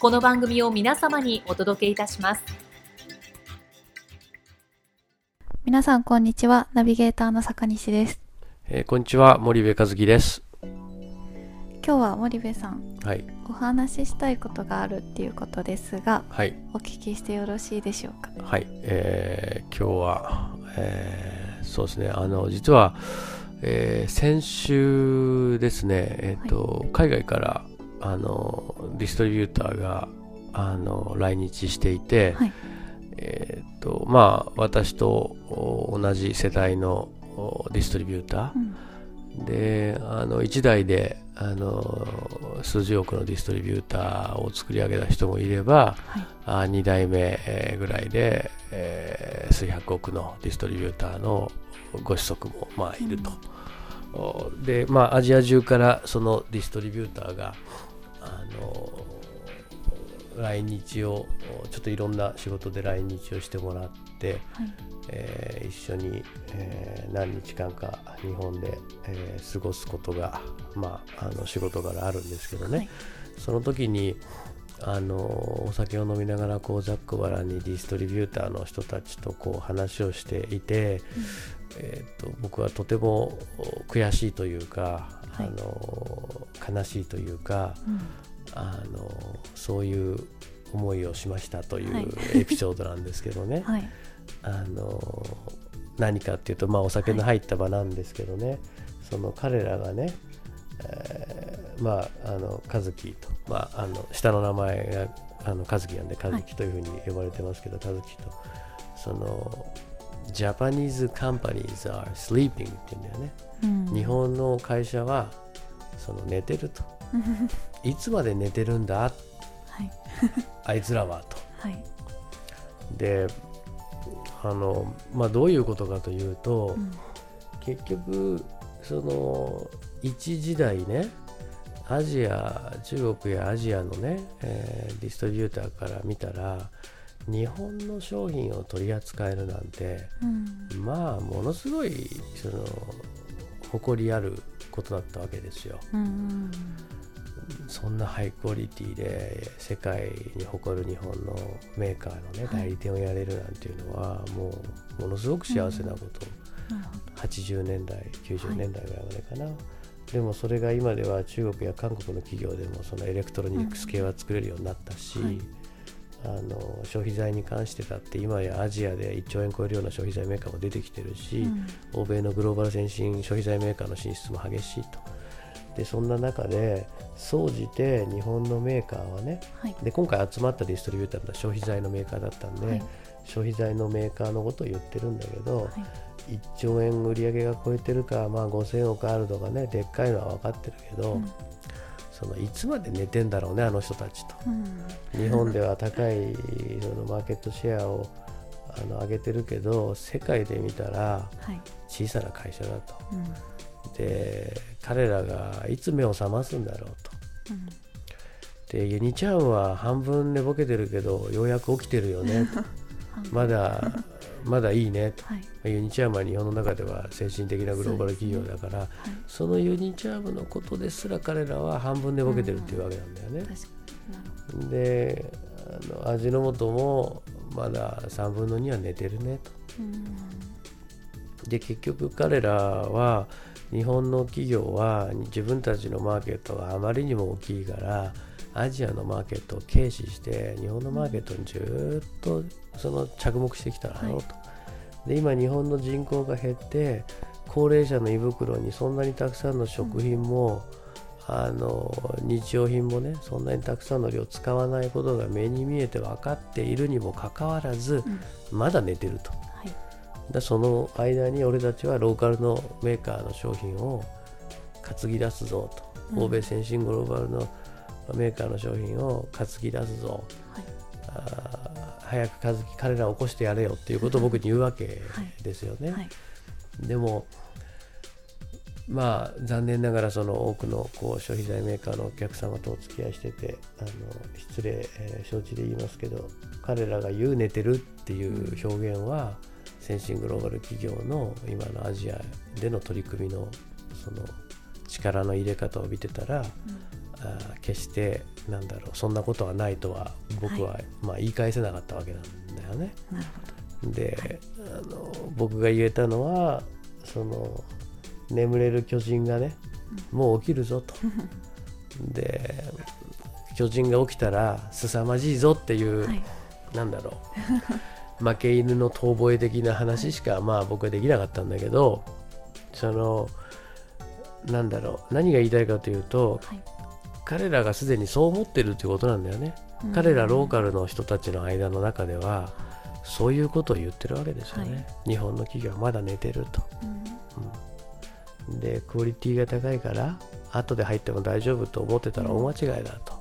この番組を皆様にお届けいたします。皆さんこんにちは。ナビゲーターの坂西です、えー、こんにちは。森部和樹です。今日は森部さん、はい、お話ししたいことがあるっていうことですが、はい、お聞きしてよろしいでしょうか？はい、えー、今日は、えー、そうですね。あの実はえー、先週ですね、えーと、はい、海外からあのディストリビューターがあの来日していて、はい、えーとまあ、私と同じ世代のディストリビューター、うん、であの1台であの数十億のディストリビューターを作り上げた人もいれば、はい、あ2代目ぐらいで、えー、数百億のディストリビューターのご子息もまあいると。うん、でまあ、アジア中からそのディストリビューターがあの来日をちょっといろんな仕事で来日をしてもらって、はい、えー、一緒に、えー、何日間か日本で、えー、過ごすことが、まあ、あの仕事柄あるんですけどね、はい、その時にあのお酒を飲みながらこうざっくばらにディストリビューターの人たちとこう話をしていて、うん、えーと、僕はとても悔しいというか、はい、あの悲しいというか、うん、あのそういう思いをしましたというエピソードなんですけどね、はい、あの何かっていうと、まあ、お酒の入った場なんですけどね、はい、その彼らがね、えー、まああの和樹と、まあ、あの下の名前があの和樹なんで和樹というふうに呼ばれてますけど、はい、和樹とそのジャパニーズカンパニーズ are sleeping って言うんだよね、うん、日本の会社はその寝てると。いつまで寝てるんだ、はい、あいつらはと。はい、であの、まあ、どういうことかというと、うん、結局その一時代ねアジア中国やアジアのね、えー、ディストリビューターから見たら日本の商品を取り扱えるなんて、うん、まあものすごいその誇りあることだったわけですよ。うんそんなハイクオリティで世界に誇る日本のメーカーのね、代理店をやれるなんていうのはもうものすごく幸せなこと、うん、80年代90年代ぐらいまでかな、はい、でもそれが今では中国や韓国の企業でもそのエレクトロニクス系は作れるようになったし、うんはいあの消費財に関してだって今やアジアで1兆円超えるような消費財メーカーも出てきてるし、うん、欧米のグローバル先進消費財メーカーの進出も激しいと。でそんな中で総じて日本のメーカーはね、はい、で今回集まったディストリビューターは消費財のメーカーだったんで、はい、消費財のメーカーのことを言ってるんだけど、はい、1兆円売り上げが超えてるか、まあ、5000億あるとかねでっかいのは分かってるけど、うんそのいつまで寝てんだろうねあの人たちと、うん、日本では高いそのマーケットシェアをあの上げてるけど世界で見たら小さな会社だと、はい、で彼らがいつ目を覚ますんだろうと、うん、でユニちゃんは半分寝ぼけてるけどようやく起きてるよね まだまだいいね。と、はい、ユニチャームは日本の中では先進的なグローバル企業だから、そ、ねはい、のユニチャームのことですら彼らは半分でボケてるっていうわけなんだよね。うん、であの味の素もまだ3分の2は寝てるねと。うん、で結局彼らは日本の企業は自分たちのマーケットがあまりにも大きいからアジアのマーケットを軽視して日本のマーケットにずっとその着目してきただろうと、で今日本の人口が減って高齢者の胃袋にそんなにたくさんの食品も、あの日用品もねそんなにたくさんの量使わないことが目に見えて分かっているにもかかわらず、まだ寝てると、はいだその間に俺たちはローカルのメーカーの商品を担ぎ出すぞと、うん。欧米先進グローバルのメーカーの商品を担ぎ出すぞ、はい。あー早く彼らを起こしてやれよっていうことを僕に言うわけですよね。はい。でもまあ残念ながらその多くのこう消費財メーカーのお客様とお付き合いしててあの失礼、えー承知で言いますけど彼らが言う寝てるっていう表現は先進グローバル企業の今のアジアでの取り組みのその力の入れ方を見てたら、あー決してなんだろうそんなことはないとは僕は、まあ言い返せなかったわけなんだよね。なるほであの僕が言えたのはその眠れる巨人がねもう起きるぞと。で巨人が起きたら凄まじいぞっていう、どはい。なんだろう 負け犬の遠吠え的な話しか、まあ僕はできなかったんだけどそのなんだろう何が言いたいかというとはい。彼らがすでにそう思ってるっていうことなんだよね、うん。彼らローカルの人たちの間の中ではそういうことを言ってるわけですよね、はい。日本の企業はまだ寝てると、うん。うん。でクオリティが高いから後で入っても大丈夫と思ってたら大間違いだと、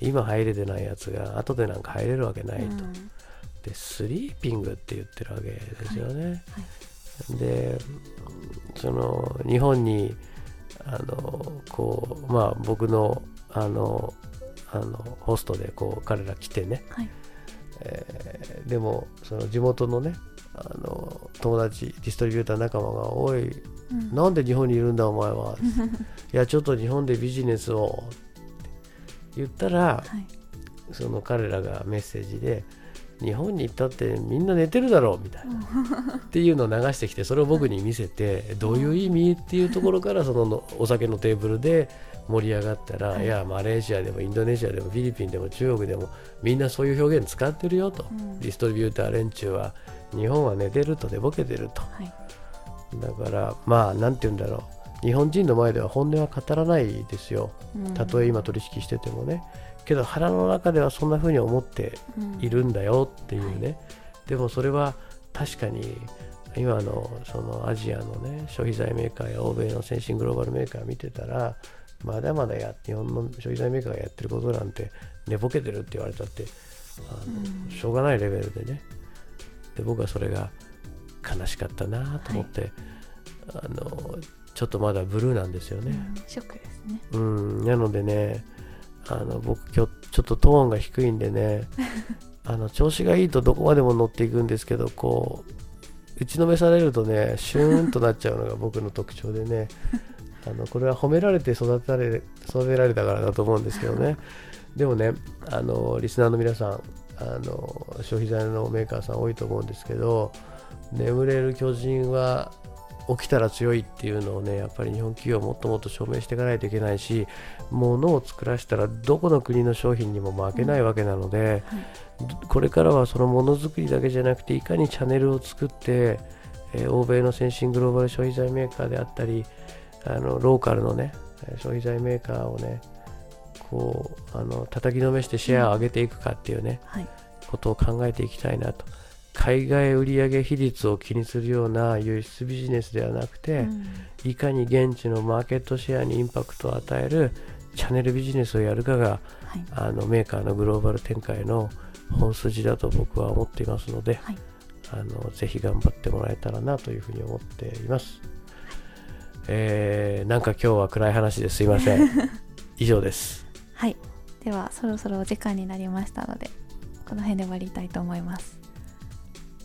今入れてないやつが後でなんか入れるわけないと、うんでスリーピングって言ってるわけですよね、はいでその日本にあのこうまあ僕のあのあのホストでこう彼ら来てね、はい。えーでもその地元のねあの友達ディストリビューター仲間が「おい。うん。なんで日本にいるんだお前は」いやちょっと日本でビジネスを」って言ったらはい。その彼らがメッセージで「日本に行ったってみんな寝てるだろう」みたいな。っていうのを流してきてそれを僕に見せてどういう意味っていうところからそののお酒のテーブルで盛り上がったら、はい。い、やマレーシアでもインドネシアでもフィリピンでも中国でもみんなそういう表現使ってるよと、うん。ディストリビューター連中は日本は寝てると寝ぼけてると。はい。だからまあなんて言うんだろう。日本人の前では本音は語らないですよ。うん。たとえ今取引しててもねけど腹の中ではそんな風に思ってうん。いるんだよっていうね、でもそれは確かに今のそのアジアのね消費財メーカーや欧米の先進グローバルメーカー見てたらまだまだや日本の消費財メーカーがやってることなんて寝ぼけてるって言われたってあの、うん。しょうがないレベルでね。で僕はそれが悲しかったなと思って、あのちょっとまだブルーなんですよね。うん。ショックですね。うん、なのでね、あの僕今日ちょっとトーンが低いんでね、あの調子がいいとどこまでも乗っていくんですけど、こう打ちのめされるとね、シューンとなっちゃうのが 僕の特徴でね、あのこれは褒められて育てられ育てられたからだと思うんですけどね、でもね、あのリスナーの皆さん、あの消費財のメーカーさん多いと思うんですけど、眠れる巨人は起きたら強いっていうのをねやっぱり日本企業はもっともっと証明していかないといけないし物を作らせたらどこの国の商品にも負けないわけなので、これからはそのものづくりだけじゃなくていかにチャンネルを作って、えー欧米の先進グローバル消費財メーカーであったりあのローカルのねえー消費財メーカーをねこうあの叩きのめしてシェアを上げていくかっていうね、はい。ことを考えていきたいなと海外売上比率を気にするような輸出ビジネスではなくて、うんいかに現地のマーケットシェアにインパクトを与えるチャンネルビジネスをやるかがはいあのメーカーのグローバル展開の本筋だと僕は思っていますので、はいあのぜひ頑張ってもらえたらなというふうに思っています。えーなんか今日は暗い話ですいません。以上です。はいではそろそろお時間になりましたのでこの辺で終わりたいと思います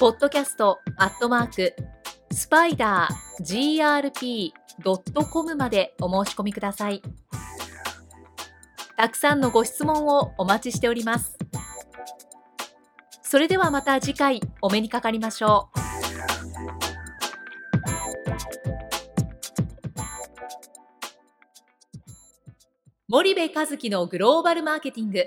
ポッドキャストアットマークスパイダー GRP.com までお申し込みください。たくさんのご質問をお待ちしております。それではまた次回お目にかかりましょう。森部和樹のグローバルマーケティング。